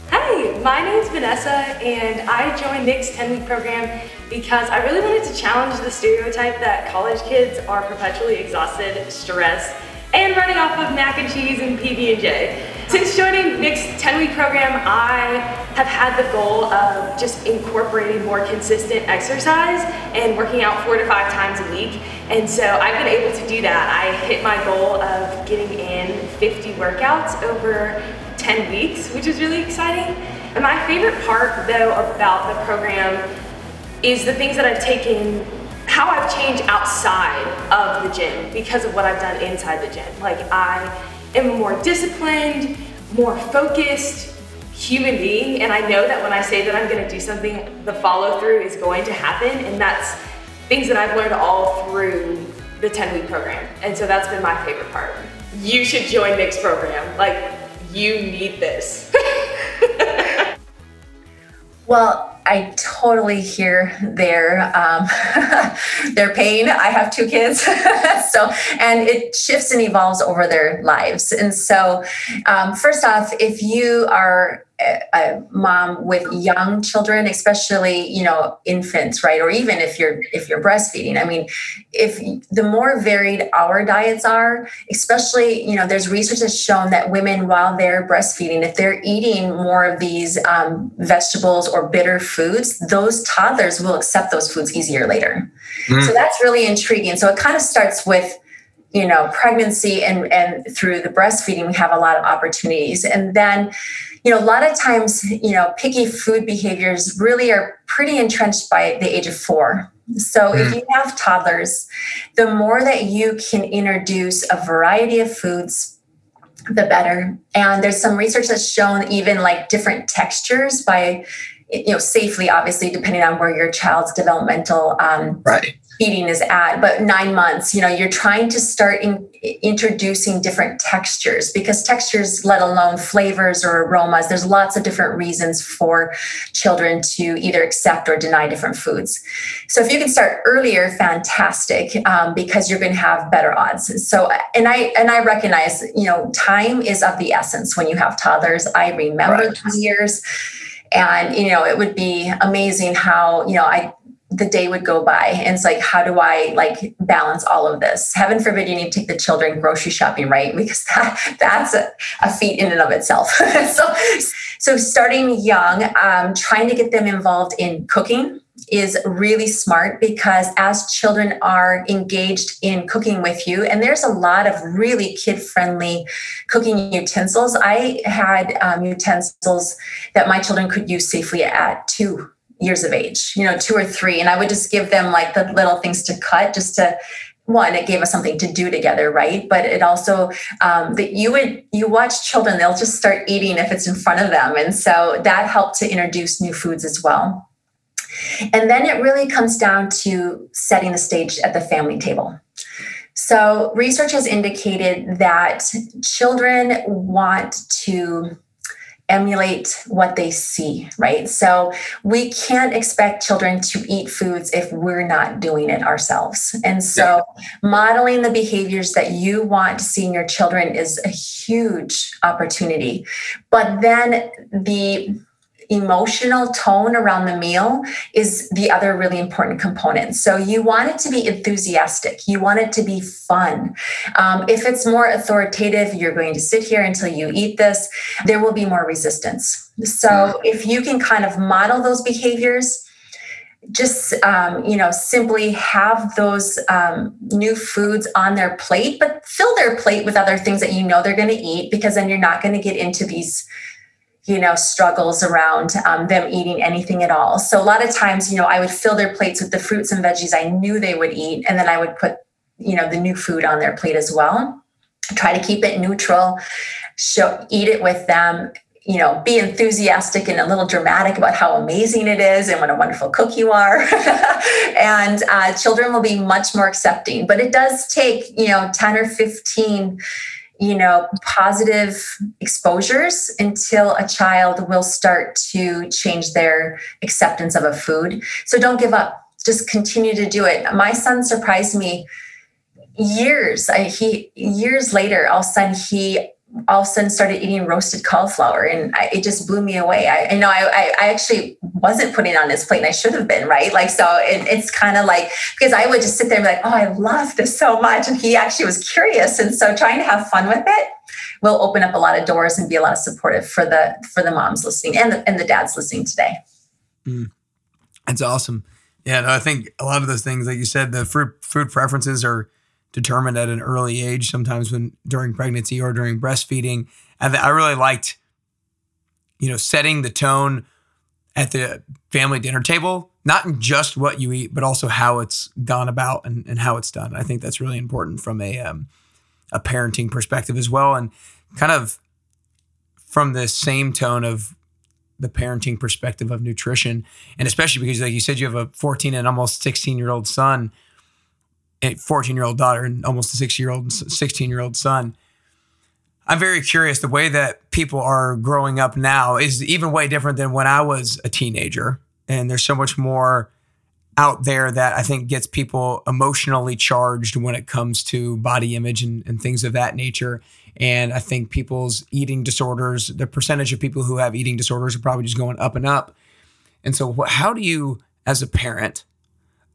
Hi, my name's Vanessa, and I joined Nick's 10 week program because I really wanted to challenge the stereotype that college kids are perpetually exhausted, stressed, and running off of mac and cheese and PB&J. Since joining Nick's 10 week program, I have had the goal of just incorporating more consistent exercise and working out four to five times a week. And so I've been able to do that. I hit my goal of getting in 50 workouts over 10 weeks, which is really exciting. And my favorite part, though, about the program is the things that I've taken how I've changed outside of the gym because of what I've done inside the gym. Like I am more disciplined, more focused human being, and I know that when I say that I'm going to do something, the follow through is going to happen, and that's things that I've learned all through the 10 week program. And so that's been my favorite part. You should join Nick's program. Like you need this. well, I totally hear their um, their pain. I have two kids, so and it shifts and evolves over their lives. And so, um, first off, if you are a mom with young children especially you know infants right? Or even if you're if you're breastfeeding. I mean if the more varied our diets are especially you know there's research that's shown that women while they're breastfeeding if they're eating more of these um, vegetables or bitter foods those toddlers will accept those foods easier later. Mm. so that's really intriguing. So it kind of starts with you know pregnancy and and through the breastfeeding we have a lot of opportunities and then you know, a lot of times, you know, picky food behaviors really are pretty entrenched by the age of four. So mm. if you have toddlers, the more that you can introduce a variety of foods, the better. And there's some research that's shown even like different textures by, you know, safely, obviously, depending on where your child's developmental um, right feeding is at but nine months you know you're trying to start in, introducing different textures because textures let alone flavors or aromas there's lots of different reasons for children to either accept or deny different foods. So if you can start earlier fantastic um, because you're going to have better odds. So and i and i recognize you know time is of the essence when you have toddlers. I remember right. those years and you know it would be amazing how you know i the day would go by. And it's like how do i like balance all of this? Heaven forbid you need to take the children grocery shopping right? Because that that's a, a feat in and of itself. So so starting young um, trying to get them involved in cooking is really smart because as children are engaged in cooking with you and there's a lot of really kid friendly cooking utensils. I had um, utensils that my children could use safely at two years of age, you know, two or three. And I would just give them like the little things to cut just to one it gave us something to do together right? But it also um, that you would you watch children they'll just start eating if it's in front of them. And so that helped to introduce new foods as well. And then it really comes down to setting the stage at the family table. So research has indicated that children want to emulate what they see, right? So we can't expect children to eat foods if we're not doing it ourselves. And so yeah. modeling the behaviors that you want to see in your children is a huge opportunity. But then the emotional tone around the meal is the other really important component. So you want it to be enthusiastic, you want it to be fun. Um, if it's more authoritative, you're going to sit here until you eat this, there will be more resistance. So mm. if you can kind of model those behaviors, just um, you know simply have those um, new foods on their plate but fill their plate with other things that you know they're going to eat because then you're not going to get into these you know struggles around um, them eating anything at all so a lot of times you know i would fill their plates with the fruits and veggies i knew they would eat and then i would put you know the new food on their plate as well try to keep it neutral show eat it with them you know, be enthusiastic and a little dramatic about how amazing it is and what a wonderful cook you are. and uh, children will be much more accepting. But it does take, you know, 10 or 15, you know, positive exposures until a child will start to change their acceptance of a food. So don't give up. Just continue to do it. My son surprised me years. I, he years later, all of a sudden he all of a sudden started eating roasted cauliflower and I, it just blew me away. I, know I, I, actually wasn't putting on his plate and I should have been, right? Like, so it, it's kind of like, because I would just sit there and be like, oh, I love this so much. And he actually was curious. And so trying to have fun with it will open up a lot of doors and be a lot of supportive for the, for the moms listening and the, and the dads listening today. Mm. That's awesome. Yeah, no, I think a lot of those things, like you said, the food, food preferences are, determined at an early age, sometimes when during pregnancy or during breastfeeding. And I really liked, you know, setting the tone at the family dinner table, not in just what you eat, but also how it's gone about and, and how it's done. I think that's really important from a um, a parenting perspective as well, and kind of from the same tone of the parenting perspective of nutrition, and especially because, like you said, you have a 14 and almost 16 year old son 14 year old daughter and almost a six year old, 16 year old son. I'm very curious. The way that people are growing up now is even way different than when I was a teenager. And there's so much more out there that I think gets people emotionally charged when it comes to body image and, and things of that nature. And I think people's eating disorders, the percentage of people who have eating disorders are probably just going up and up. And so, how do you, as a parent,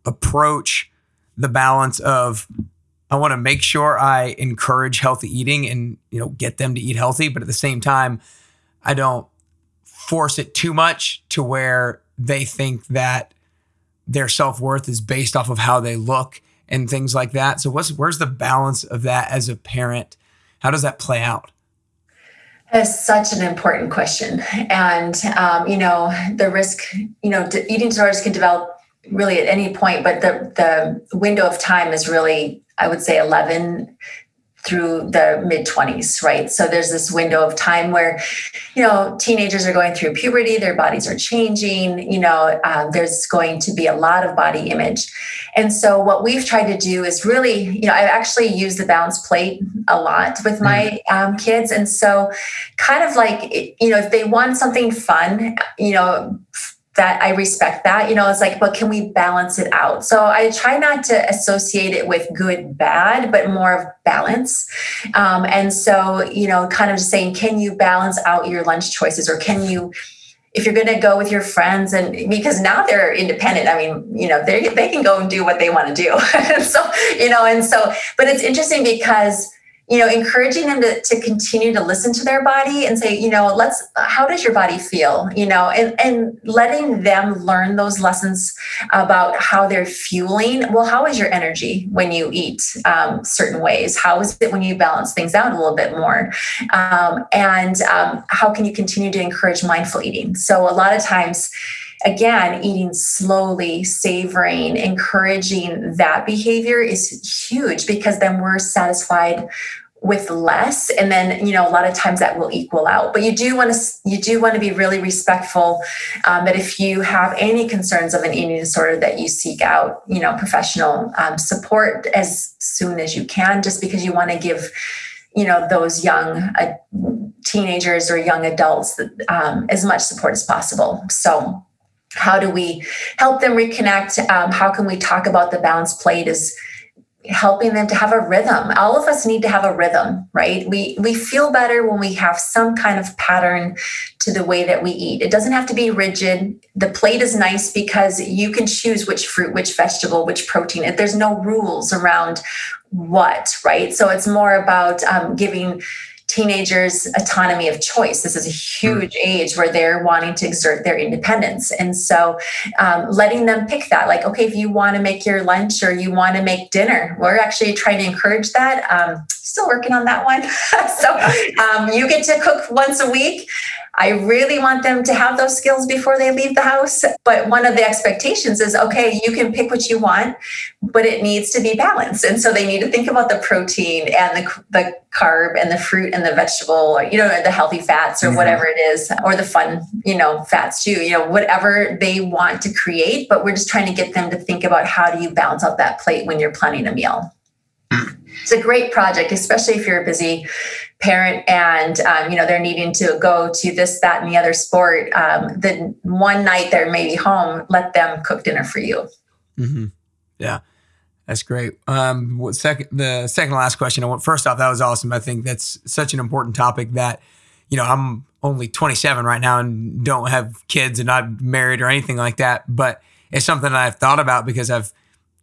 approach the balance of I want to make sure I encourage healthy eating and you know get them to eat healthy, but at the same time, I don't force it too much to where they think that their self-worth is based off of how they look and things like that. So what's where's the balance of that as a parent? How does that play out? That's such an important question. And, um, you know, the risk, you know, eating disorders can develop really at any point, but the the window of time is really, I would say, 11 through the mid 20s, right? So there's this window of time where, you know, teenagers are going through puberty, their bodies are changing, you know, um, there's going to be a lot of body image. And so what we've tried to do is really, you know, I actually use the balance plate a lot with my mm. um, kids. And so kind of like, you know, if they want something fun, you know, that I respect that. You know, it's like, but can we balance it out? So I try not to associate it with good, bad, but more of balance. Um, and so, you know, kind of just saying, can you balance out your lunch choices or can you? If you're going to go with your friends, and because now they're independent, I mean, you know, they they can go and do what they want to do. so, you know, and so, but it's interesting because you know encouraging them to, to continue to listen to their body and say you know let's how does your body feel? You know and and letting them learn those lessons about how they're fueling. Well how is your energy when you eat um, certain ways? How is it when you balance things out a little bit more? Um, and um, how can you continue to encourage mindful eating? So a lot of times again, eating slowly, savoring, encouraging that behavior is huge because then we're satisfied with less. And then you know a lot of times that will equal out. But you do want to you do want to be really respectful um, that if you have any concerns of an eating disorder that you seek out you know professional um, support as soon as you can just because you want to give you know those young uh, teenagers or young adults um, as much support as possible. So how do we help them reconnect? Um, how can we talk about the balanced plate is helping them to have a rhythm. All of us need to have a rhythm right? We we feel better when we have some kind of pattern to the way that we eat. It doesn't have to be rigid. The plate is nice because you can choose which fruit which vegetable which protein. There's no rules around what right? So it's more about um, giving teenagers autonomy of choice. This is a huge mm. age where they're wanting to exert their independence. And so um, letting them pick that, like, okay, if you want to make your lunch or you want to make dinner, we're actually trying to encourage that. Um, still working on that one. so um, you get to cook once a week. I really want them to have those skills before they leave the house. But one of the expectations is okay, you can pick what you want, but it needs to be balanced. And so they need to think about the protein and the, the carb and the fruit and the vegetable, or, you know, the healthy fats or mm-hmm. whatever it is, or the fun, you know, fats too, you know, whatever they want to create. But we're just trying to get them to think about how do you balance out that plate when you're planning a meal. It's a great project, especially if you're busy parent and um, you know they're needing to go to this, that, and the other sport. Um, the one night they're maybe home, let them cook dinner for you. Mm-hmm. Yeah, that's great. Um, what second? The second last question. I want first off, that was awesome. I think that's such an important topic that you know I'm only 27 right now and don't have kids and not married or anything like that, but it's something that I've thought about because I've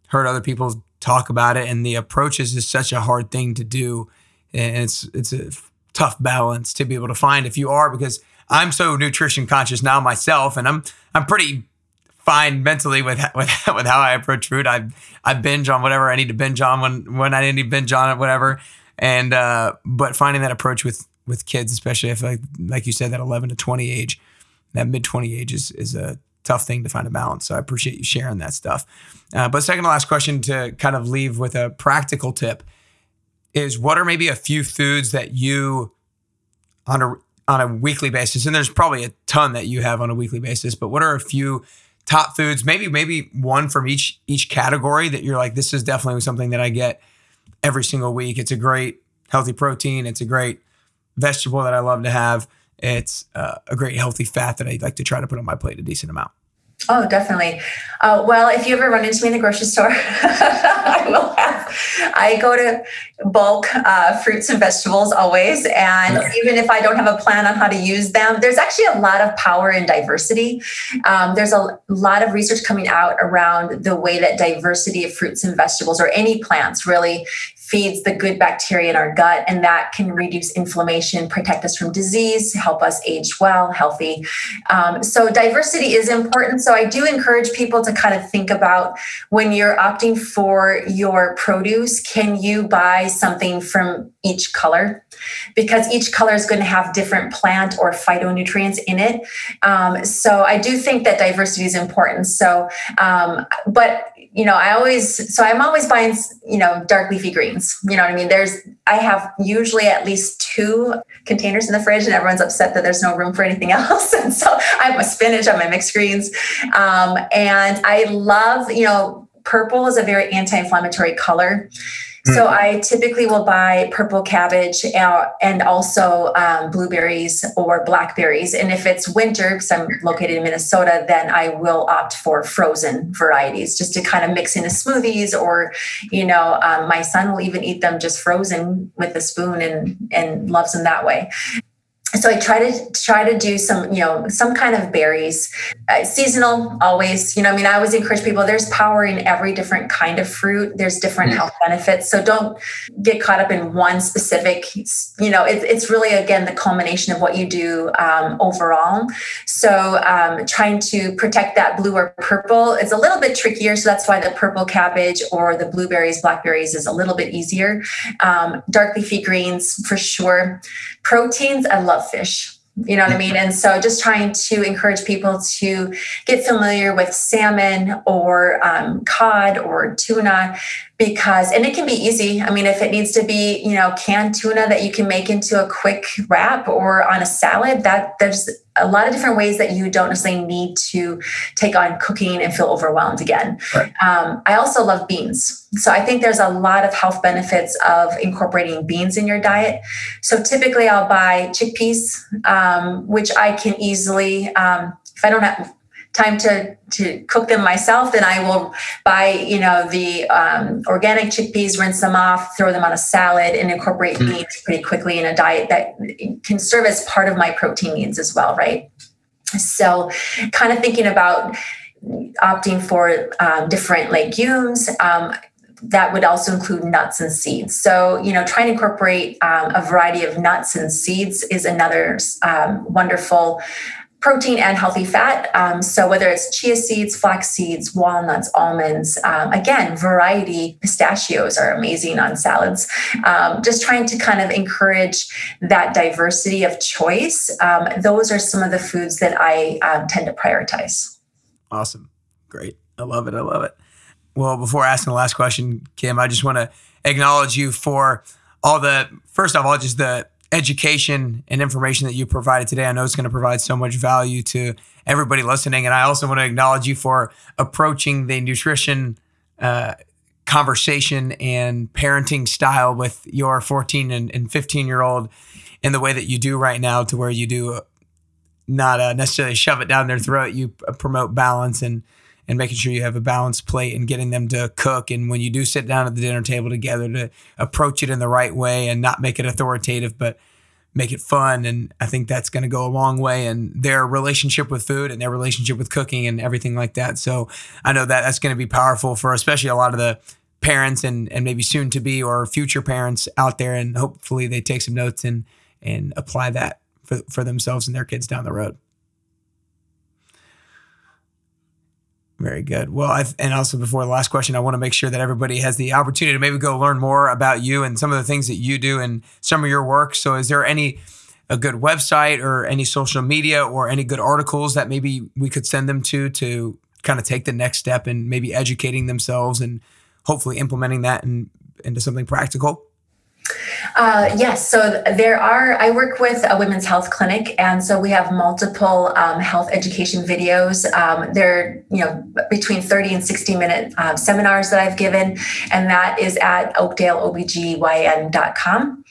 heard other people talk about it and the approaches is such a hard thing to do and it's it's a tough balance to be able to find if you are because I'm so nutrition conscious now myself and I'm I'm pretty fine mentally with with, with how I approach food. I I binge on whatever I need to binge on when when I need to binge on it, whatever. And uh, but finding that approach with with kids, especially if like like you said, that 11 to 20 age, that mid 20 age is is a tough thing to find a balance. So I appreciate you sharing that stuff. Uh, but second to last question to kind of leave with a practical tip is what are maybe a few foods that you on a on a weekly basis, and there's probably a ton that you have on a weekly basis, but what are a few top foods, maybe maybe one from each each category that you're like, this is definitely something that I get every single week. It's a great healthy protein. It's a great vegetable that I love to have. It's uh, a great healthy fat that I like to try to put on my plate a decent amount. Oh, definitely. Uh, well, if you ever run into me in the grocery store, I will have. I go to bulk uh, fruits and vegetables always, and even if I don't have a plan on how to use them, there's actually a lot of power in diversity. Um, there's a lot of research coming out around the way that diversity of fruits and vegetables, or any plants, really feeds the good bacteria in our gut, and that can reduce inflammation, protect us from disease, help us age well, healthy. Um, so, diversity is important. So, I do encourage people to kind of think about when you're opting for your produce, can you buy something from each color? Because each color is going to have different plant or phytonutrients in it. Um, so, I do think that diversity is important. So, um, but you know, I always, so I'm always buying, you know, dark leafy greens. You know what I mean? There's, I have usually at least two containers in the fridge, and everyone's upset that there's no room for anything else. And so I have my spinach, have my mixed greens. Um, and I love, you know, purple is a very anti inflammatory color. So mm-hmm. I typically will buy purple cabbage and also um, blueberries or blackberries. And if it's winter, because I'm located in Minnesota, then I will opt for frozen varieties just to kind of mix into smoothies. Or, you know, um, my son will even eat them just frozen with a spoon and and loves them that way so I try to try to do some, you know, some kind of berries, uh, seasonal always. You know, I mean, I always encourage people. There's power in every different kind of fruit. There's different mm-hmm. health benefits. So don't get caught up in one specific. You know, it, it's really again the culmination of what you do um, overall. So um, trying to protect that blue or purple is a little bit trickier. So that's why the purple cabbage or the blueberries, blackberries is a little bit easier. Um, dark leafy greens for sure. Proteins, I love fish. You know what I mean? And so just trying to encourage people to get familiar with salmon or um, cod or tuna because, and it can be easy. I mean, if it needs to be, you know, canned tuna that you can make into a quick wrap or on a salad, that there's a lot of different ways that you don't necessarily need to take on cooking and feel overwhelmed again. Right. Um, I also love beans. So I think there's a lot of health benefits of incorporating beans in your diet. So typically I'll buy chickpeas, um, which I can easily, um, if I don't have time to to cook them myself, then I will buy you know the um, organic chickpeas, rinse them off, throw them on a salad, and incorporate mm. beans pretty quickly in a diet that can serve as part of my protein needs as well, right? So, kind of thinking about opting for um, different legumes. Um, that would also include nuts and seeds. So, you know, trying to incorporate um, a variety of nuts and seeds is another um, wonderful protein and healthy fat. Um, so whether it's chia seeds, flax seeds, walnuts, almonds, um, again, variety. Pistachios are amazing on salads. Um, just trying to kind of encourage that diversity of choice. Um, those are some of the foods that I um, tend to prioritize. Awesome, great. I love it. I love it. Well, before asking the last question, Kim, I just want to acknowledge you for all the first of all, just the education and information that you provided today. I know it's going to provide so much value to everybody listening. And I also want to acknowledge you for approaching the nutrition uh, conversation and parenting style with your 14 and, 15 year old in the way that you do right now, to where you do not uh, necessarily shove it down their throat. You promote balance and and making sure you have a balanced plate and getting them to cook. And when you do sit down at the dinner table together, to approach it in the right way and not make it authoritative, but make it fun. And I think that's going to go a long way in their relationship with food and their relationship with cooking and everything like that. So I know that that's going to be powerful for especially a lot of the parents and, and maybe soon to be or future parents out there. And hopefully they take some notes and, and apply that for, for themselves and their kids down the road. Very good. Well, I've, and also before the last question, I want to make sure that everybody has the opportunity to maybe go learn more about you and some of the things that you do and some of your work. So, is there any a good website or any social media or any good articles that maybe we could send them to to kind of take the next step and maybe educating themselves and hopefully implementing that in, into something practical? Uh, yes, so there are. I work with a women's health clinic, and so we have multiple um, health education videos. Um, they're you know between thirty and sixty minute uh, seminars that I've given, and that is at oakdaleobgyn.com.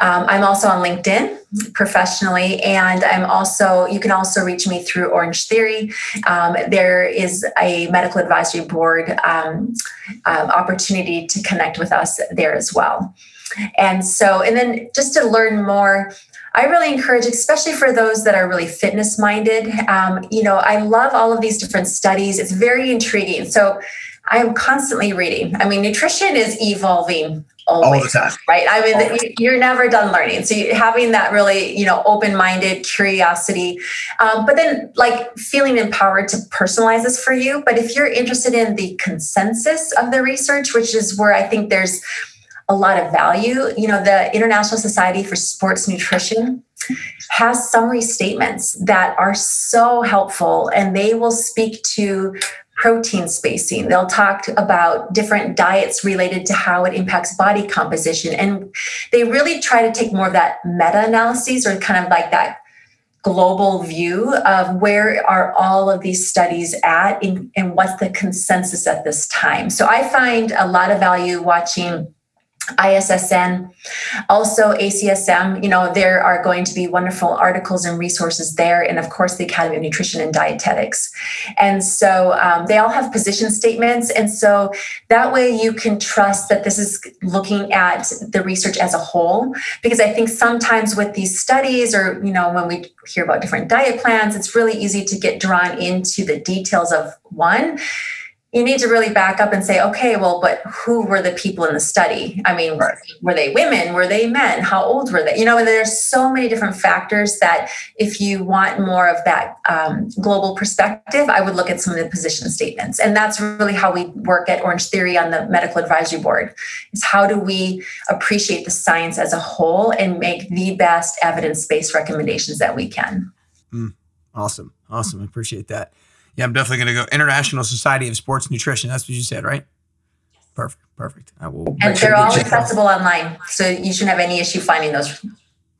Um, I'm also on LinkedIn professionally, and I'm also you can also reach me through Orange Theory. Um, there is a medical advisory board um, um, opportunity to connect with us there as well. And so, and then just to learn more, I really encourage, especially for those that are really fitness minded. Um, you know, I love all of these different studies. It's very intriguing. So I'm constantly reading. I mean, nutrition is evolving always, all the time, right? I mean, you're never done learning. So having that really, you know, open-minded curiosity, um, but then like feeling empowered to personalize this for you. But if you're interested in the consensus of the research, which is where I think there's a lot of value. You know, the International Society for Sports Nutrition has summary statements that are so helpful and they will speak to protein spacing. They'll talk about different diets related to how it impacts body composition. And they really try to take more of that meta analyses or kind of like that global view of where are all of these studies at and, and what's the consensus at this time. So I find a lot of value watching ISSN, also ACSM. You know, there are going to be wonderful articles and resources there, and of course, the Academy of Nutrition and Dietetics. And so um, they all have position statements. And so that way you can trust that this is looking at the research as a whole. Because I think sometimes with these studies, or, you know, when we hear about different diet plans, it's really easy to get drawn into the details of one you need to really back up and say, okay, well, but who were the people in the study? I mean, right. were they women? Were they men? How old were they? You know, and there's so many different factors that if you want more of that um, global perspective, I would look at some of the position statements. And that's really how we work at Orange Theory on the Medical Advisory Board is how do we appreciate the science as a whole and make the best evidence-based recommendations that we can. Mm, awesome. Awesome. I appreciate that. Yeah, I'm definitely going to go International Society of Sports Nutrition. That's what you said, right? Perfect. Perfect. I will. And they're all accessible online, so you shouldn't have any issue finding those.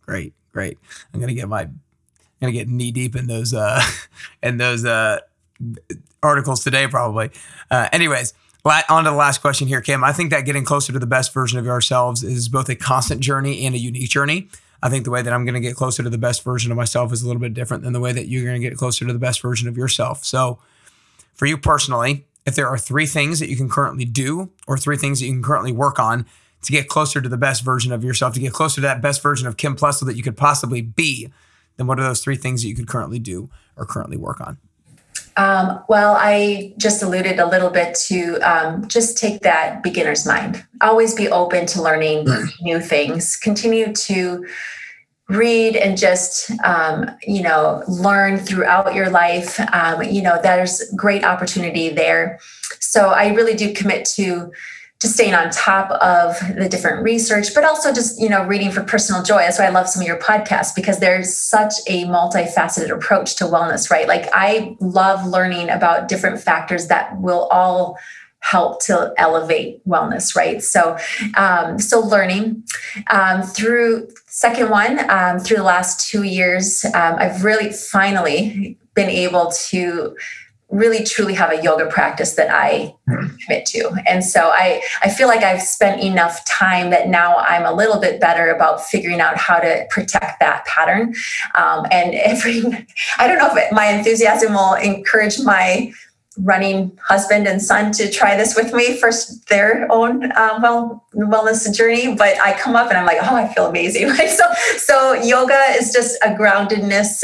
Great, great. I'm gonna get my, I'm gonna get knee deep in those, uh, in those uh, articles today, probably. Uh, anyways, on to the last question here, Kim. I think that getting closer to the best version of ourselves is both a constant journey and a unique journey. I think the way that I'm going to get closer to the best version of myself is a little bit different than the way that you're going to get closer to the best version of yourself. So, for you personally, if there are three things that you can currently do or three things that you can currently work on to get closer to the best version of yourself, to get closer to that best version of Kim Plessel that you could possibly be, then what are those three things that you could currently do or currently work on? Um, well, I just alluded a little bit to um, just take that beginner's mind. Always be open to learning new things. Continue to read and just um, you know learn throughout your life um, you know there's great opportunity there so i really do commit to staying on top of the different research but also just you know reading for personal joy. That's why i love some of your podcasts because there's such a multifaceted approach to wellness right? Like i love learning about different factors that will all help to elevate wellness right? So um, so learning um, through second one um, through the last two years um, i've really finally been able to really truly have a yoga practice that i commit to. And so i i feel like i've spent enough time that now i'm a little bit better about figuring out how to protect that pattern. Um, and every i don't know if it, my enthusiasm will encourage my running husband and son to try this with me for their own uh, well wellness journey but i come up and i'm like oh i feel amazing. So so yoga is just a groundedness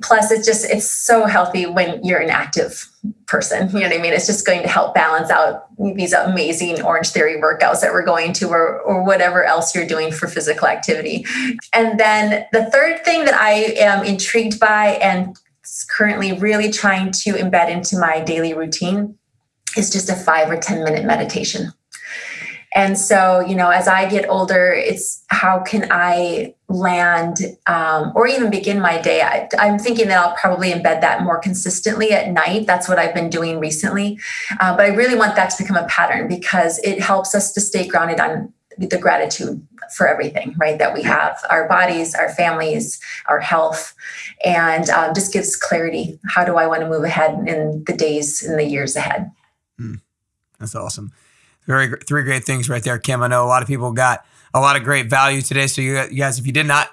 plus it's just it's so healthy when you're an active person you know what i mean it's just going to help balance out these amazing orange theory workouts that we're going to or, or whatever else you're doing for physical activity and then the third thing that i am intrigued by and currently really trying to embed into my daily routine is just a five or 10 minute meditation. And so, you know, as I get older, it's how can I land um, or even begin my day? I, am thinking that I'll probably embed that more consistently at night. That's what I've been doing recently. Uh, but I really want that to become a pattern because it helps us to stay grounded on the gratitude for everything, right? That we have our bodies, our families, our health, and um, just gives clarity. How do I want to move ahead in the days and the years ahead? Mm, that's awesome. Very three great things right there, Kim. I know a lot of people got a lot of great value today. So you guys, if you did not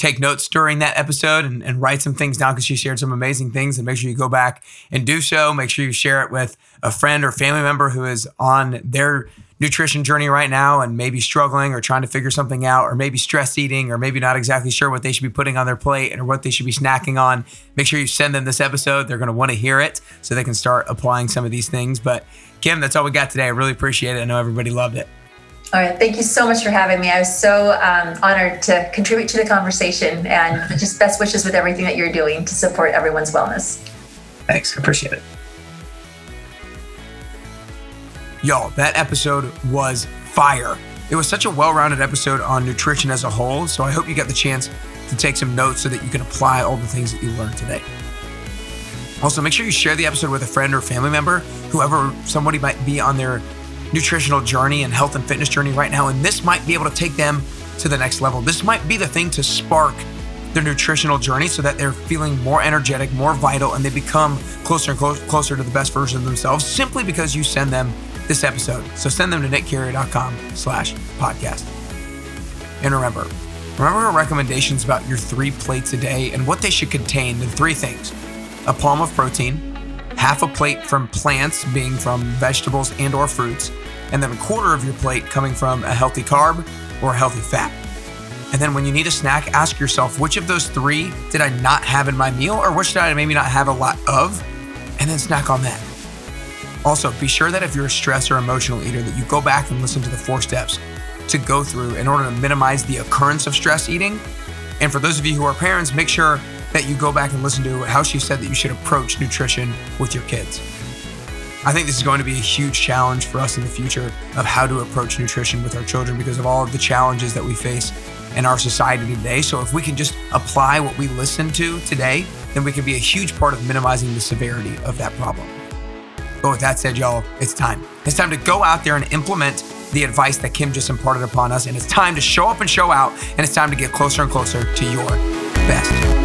take notes during that episode and, and write some things down because she shared some amazing things and make sure you go back and do so. Make sure you share it with a friend or family member who is on their nutrition journey right now and maybe struggling or trying to figure something out or maybe stress eating or maybe not exactly sure what they should be putting on their plate or what they should be snacking on, make sure you send them this episode. They're going to want to hear it so they can start applying some of these things. But Kim, that's all we got today. I really appreciate it. I know everybody loved it. All right. Thank you so much for having me. I was so um, honored to contribute to the conversation and just best wishes with everything that you're doing to support everyone's wellness. Thanks. Appreciate it. Y'all, that episode was fire. It was such a well rounded episode on nutrition as a whole, so I hope you got the chance to take some notes so that you can apply all the things that you learned today. Also, make sure you share the episode with a friend or family member, whoever somebody might be on their nutritional journey and health and fitness journey right now, and this might be able to take them to the next level. This might be the thing to spark their nutritional journey so that they're feeling more energetic, more vital, and they become closer and closer to the best version of themselves simply because you send them this episode. So send them to nickcarrier.com slash podcast. And remember, remember our recommendations about your three plates a day and what they should contain the three things. A palm of protein, half a plate from plants being from vegetables and or fruits, and then a quarter of your plate coming from a healthy carb or a healthy fat. And then when you need a snack, ask yourself which of those three did I not have in my meal or which did I maybe not have a lot of? And then snack on that. Also, be sure that if you're a stress or emotional eater, that you go back and listen to the four steps to go through in order to minimize the occurrence of stress eating. And for those of you who are parents, make sure that you go back and listen to how she said that you should approach nutrition with your kids. I think this is going to be a huge challenge for us in the future of how to approach nutrition with our children because of all of the challenges that we face in our society today. So, if we can just apply what we listen to today, then we can be a huge part of minimizing the severity of that problem. But with that said, y'all, it's time. It's time to go out there and implement the advice that Kim just imparted upon us. And it's time to show up and show out. And it's time to get closer and closer to your best.